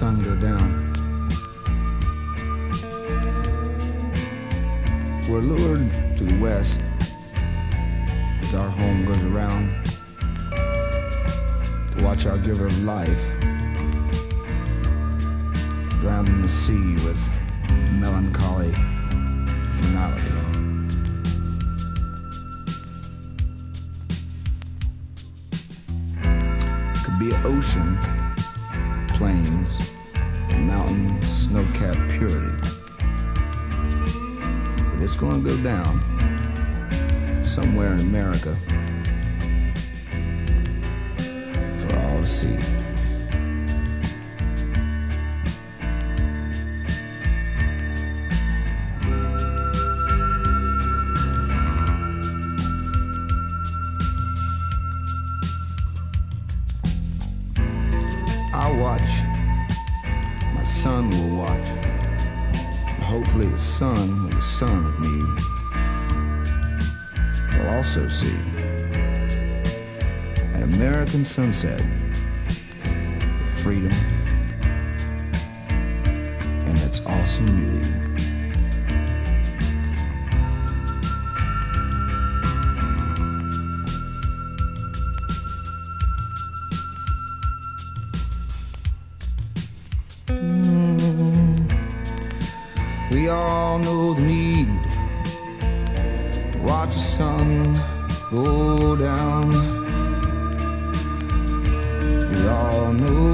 Sun go down. We're lured to the west as our home goes around to watch our giver of life drown in the sea with melancholy finality. could be ocean, plains, go down somewhere in America for all to see. American sunset freedom and its awesome beauty. Mm. We all know the need to watch the sun go down. All know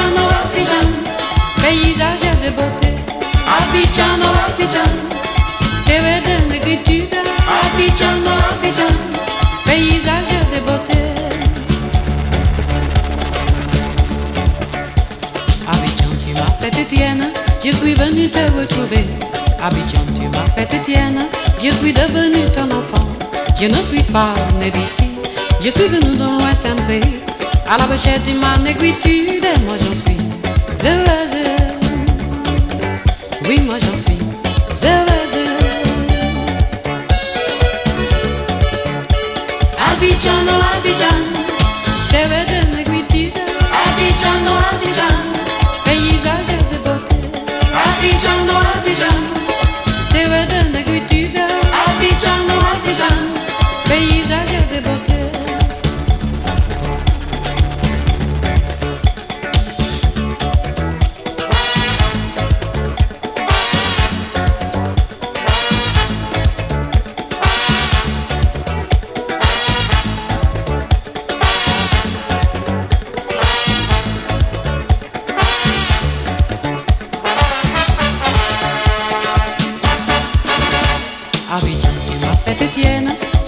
Abidjan, oh paysage de beauté. Abidjan, oh Abidjan, j'ai de négritude. Abidjan, oh paysage de beauté. Abidjan, tu m'as fait tienne, je suis venu te retrouver. Abidjan, tu m'as fait tienne, je suis devenu ton enfant. Je ne suis pas né d'ici, je suis venu dans lointain pays. À la recherche de ma négritude, et moi j'en suis heureuse. Oui, moi j'en suis heureuse. Abidjan, oh Abidjan, rêve de négritude. Abidjan, oh Abidjan,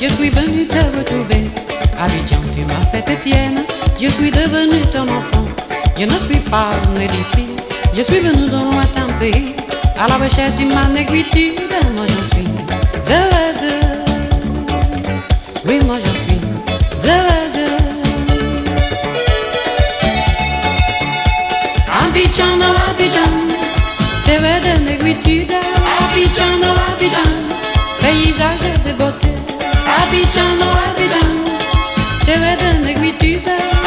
je suis venu te retrouver. Abidjan, tu m'as fait tienne, je suis devenu ton enfant. Je ne suis pas né d'ici, je suis venu d'un lointain pays. À la recherche de ma négritude, moi j'en suis heureuse. Oui, moi j'en suis heureuse. Abidjan, oh Abidjan, rêve de négritude. Abidjan, oh Abidjan, paysage de beauté. Abidjan, oh Abidjan, te redonne des.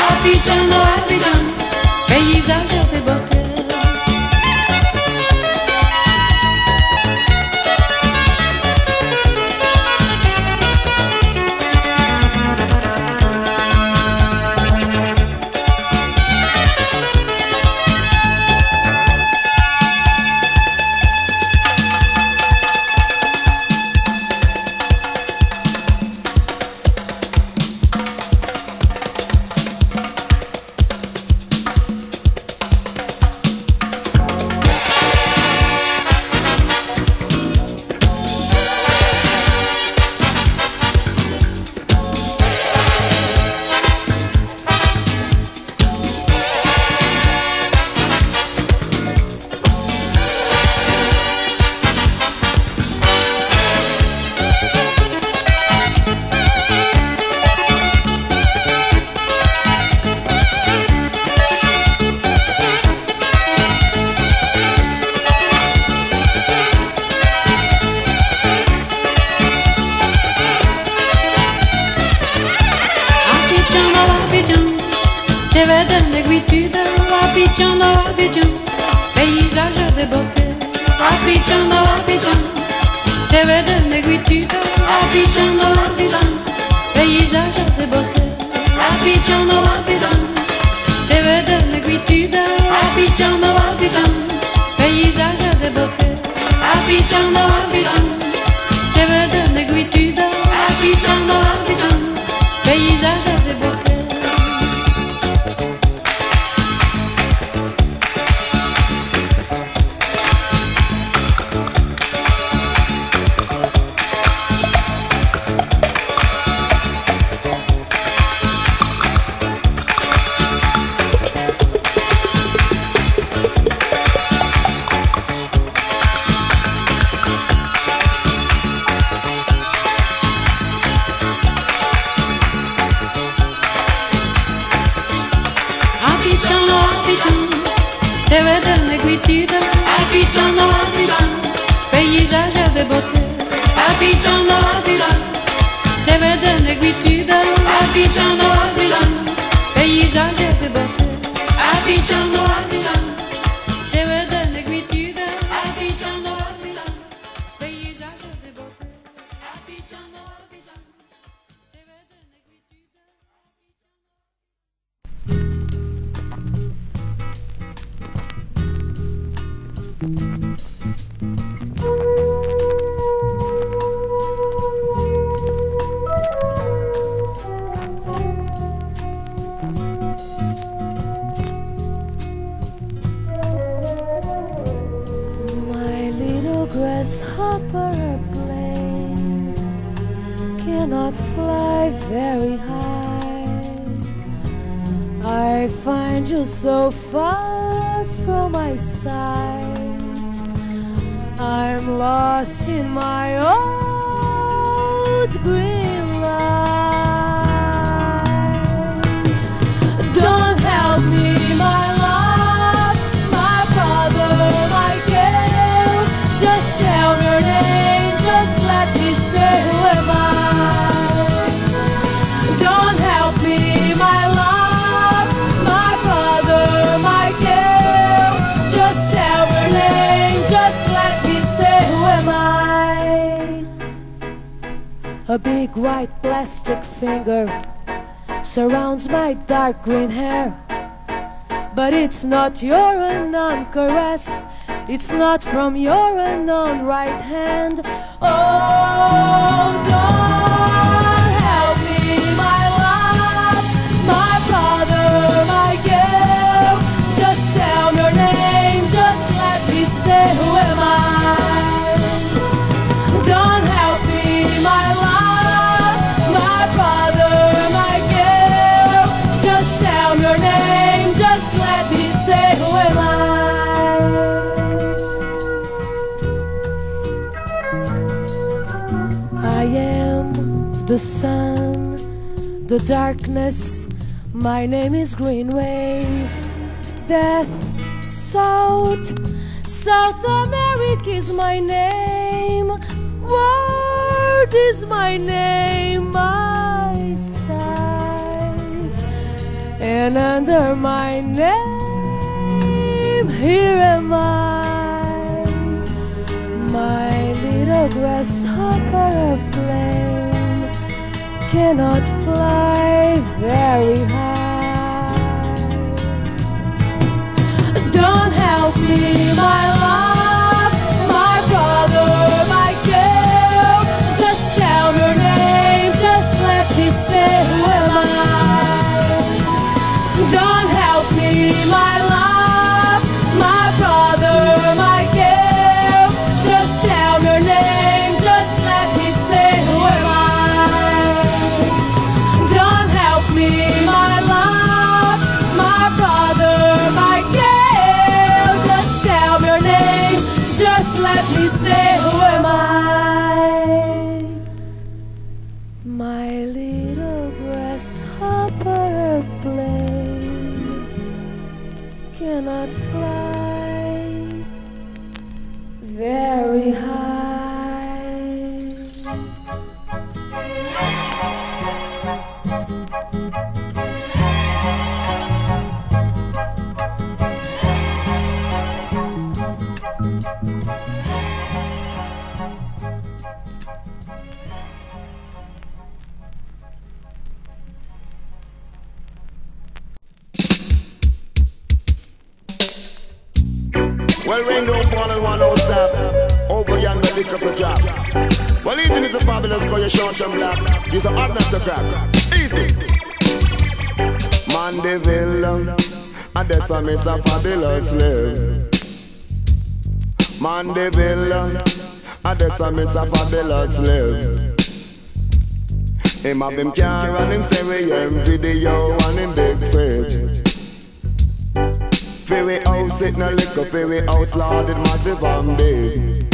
Abidjan, paysage. solitude. Abidjan, Abidjan, paysage de beauté. Abidjan, Abidjan, thème de négritude. Abidjan, Abidjan, paysage de beauté. Abidjan, so far from my sight. I'm lost in my old green A big white plastic finger surrounds my dark green hair. But it's not your unknown caress, it's not from your unknown right hand. Oh, don't sun, the darkness. My name is Green Wave. Death, South, South America is my name. World is my name, my size. And under my name, here am I. My little grasshopper plane cannot fly very high. Don't help me, my you're short and black. It's a hard nut to crack. Easy. Mandeville, um, and that's a miss a fabulous live. Mandeville, um, and that's a miss a fabulous live. Him have him car and him stereo, him video and him big fridge. Fairy house, it no liquor, fairy house, Lord, it massive and big.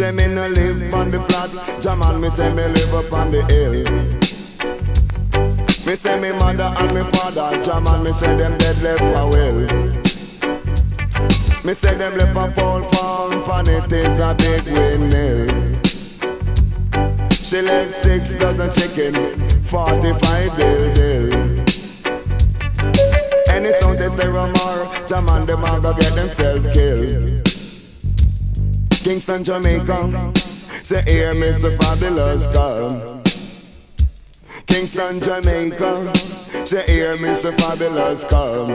Say me no live on the flat, Jaman, me say me live up on the hill. Me say me mother and me father, Jaman, me say them dead left for will. Me say them left a fall farm, and it is a big windmill. She left six dozen chicken, 45 bill deal. Any sound they say more, Jaman them a go get themselves killed. Kingston, Jamaica, say here Mr. Fabulous come. Kingston, Jamaica, say here Mr. Fabulous come.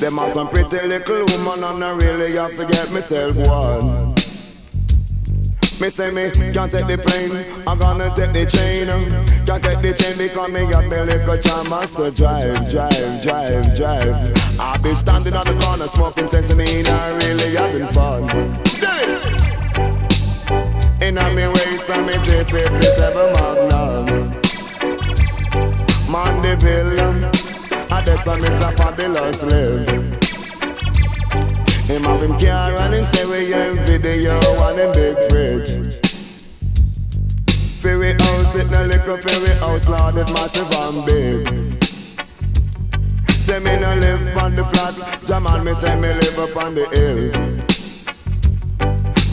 Them are some pretty little woman and I really have to get myself one. Me say me can't take the plane, I'm gonna take the train. Uh. Can't take the train because me got me little chance to drive, drive, drive, drive. I be standing on the corner smoking sense me and really having fun. Do it. In a me waist and me 357 Magnum. Man the I just a miss a fabulous live. Him have him car and him stereo and video and him big fridge. Fairy house, it no liquor fairy house, Lord, it massive and big. Say me no live on the flat, Jamal me say me live up on the hill.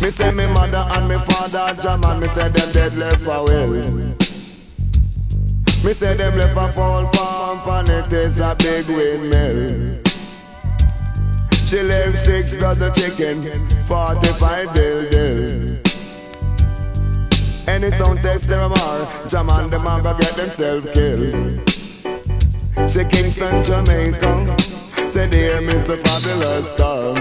Me say me mother and me father, Jamal me say them dead left for will. Me say them left a fall farm, and it is a big windmill. She left six dozen chicken, 45 dill dill. Any sound test them are, jam on them and go get themselves killed. Say Kingston, Jamaica, say dear Mr. Fabulous come.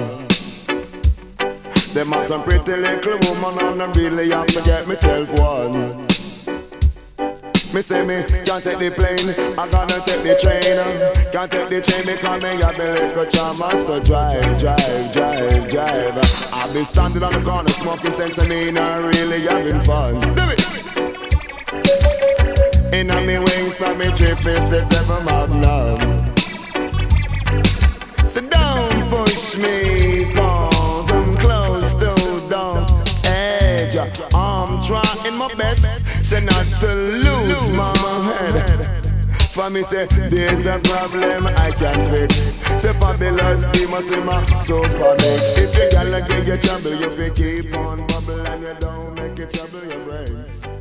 Them are some pretty little woman and I really have to get myself one. Me say me can't take the plane, I gonna take the train. Um. Can't take the train because me have the little chamas to drive, drive, drive, drive. Um. I be standing on the corner smoking sense and me not really having fun. Do it. In a me wings and me 357 Magnum. So don't push me, trying my best, say not to lose my head. For me say, there's a problem I can fix. Say fabulous demons in my super mix. If you gotta get your trouble, you can keep on bubble and you don't make it trouble your brains.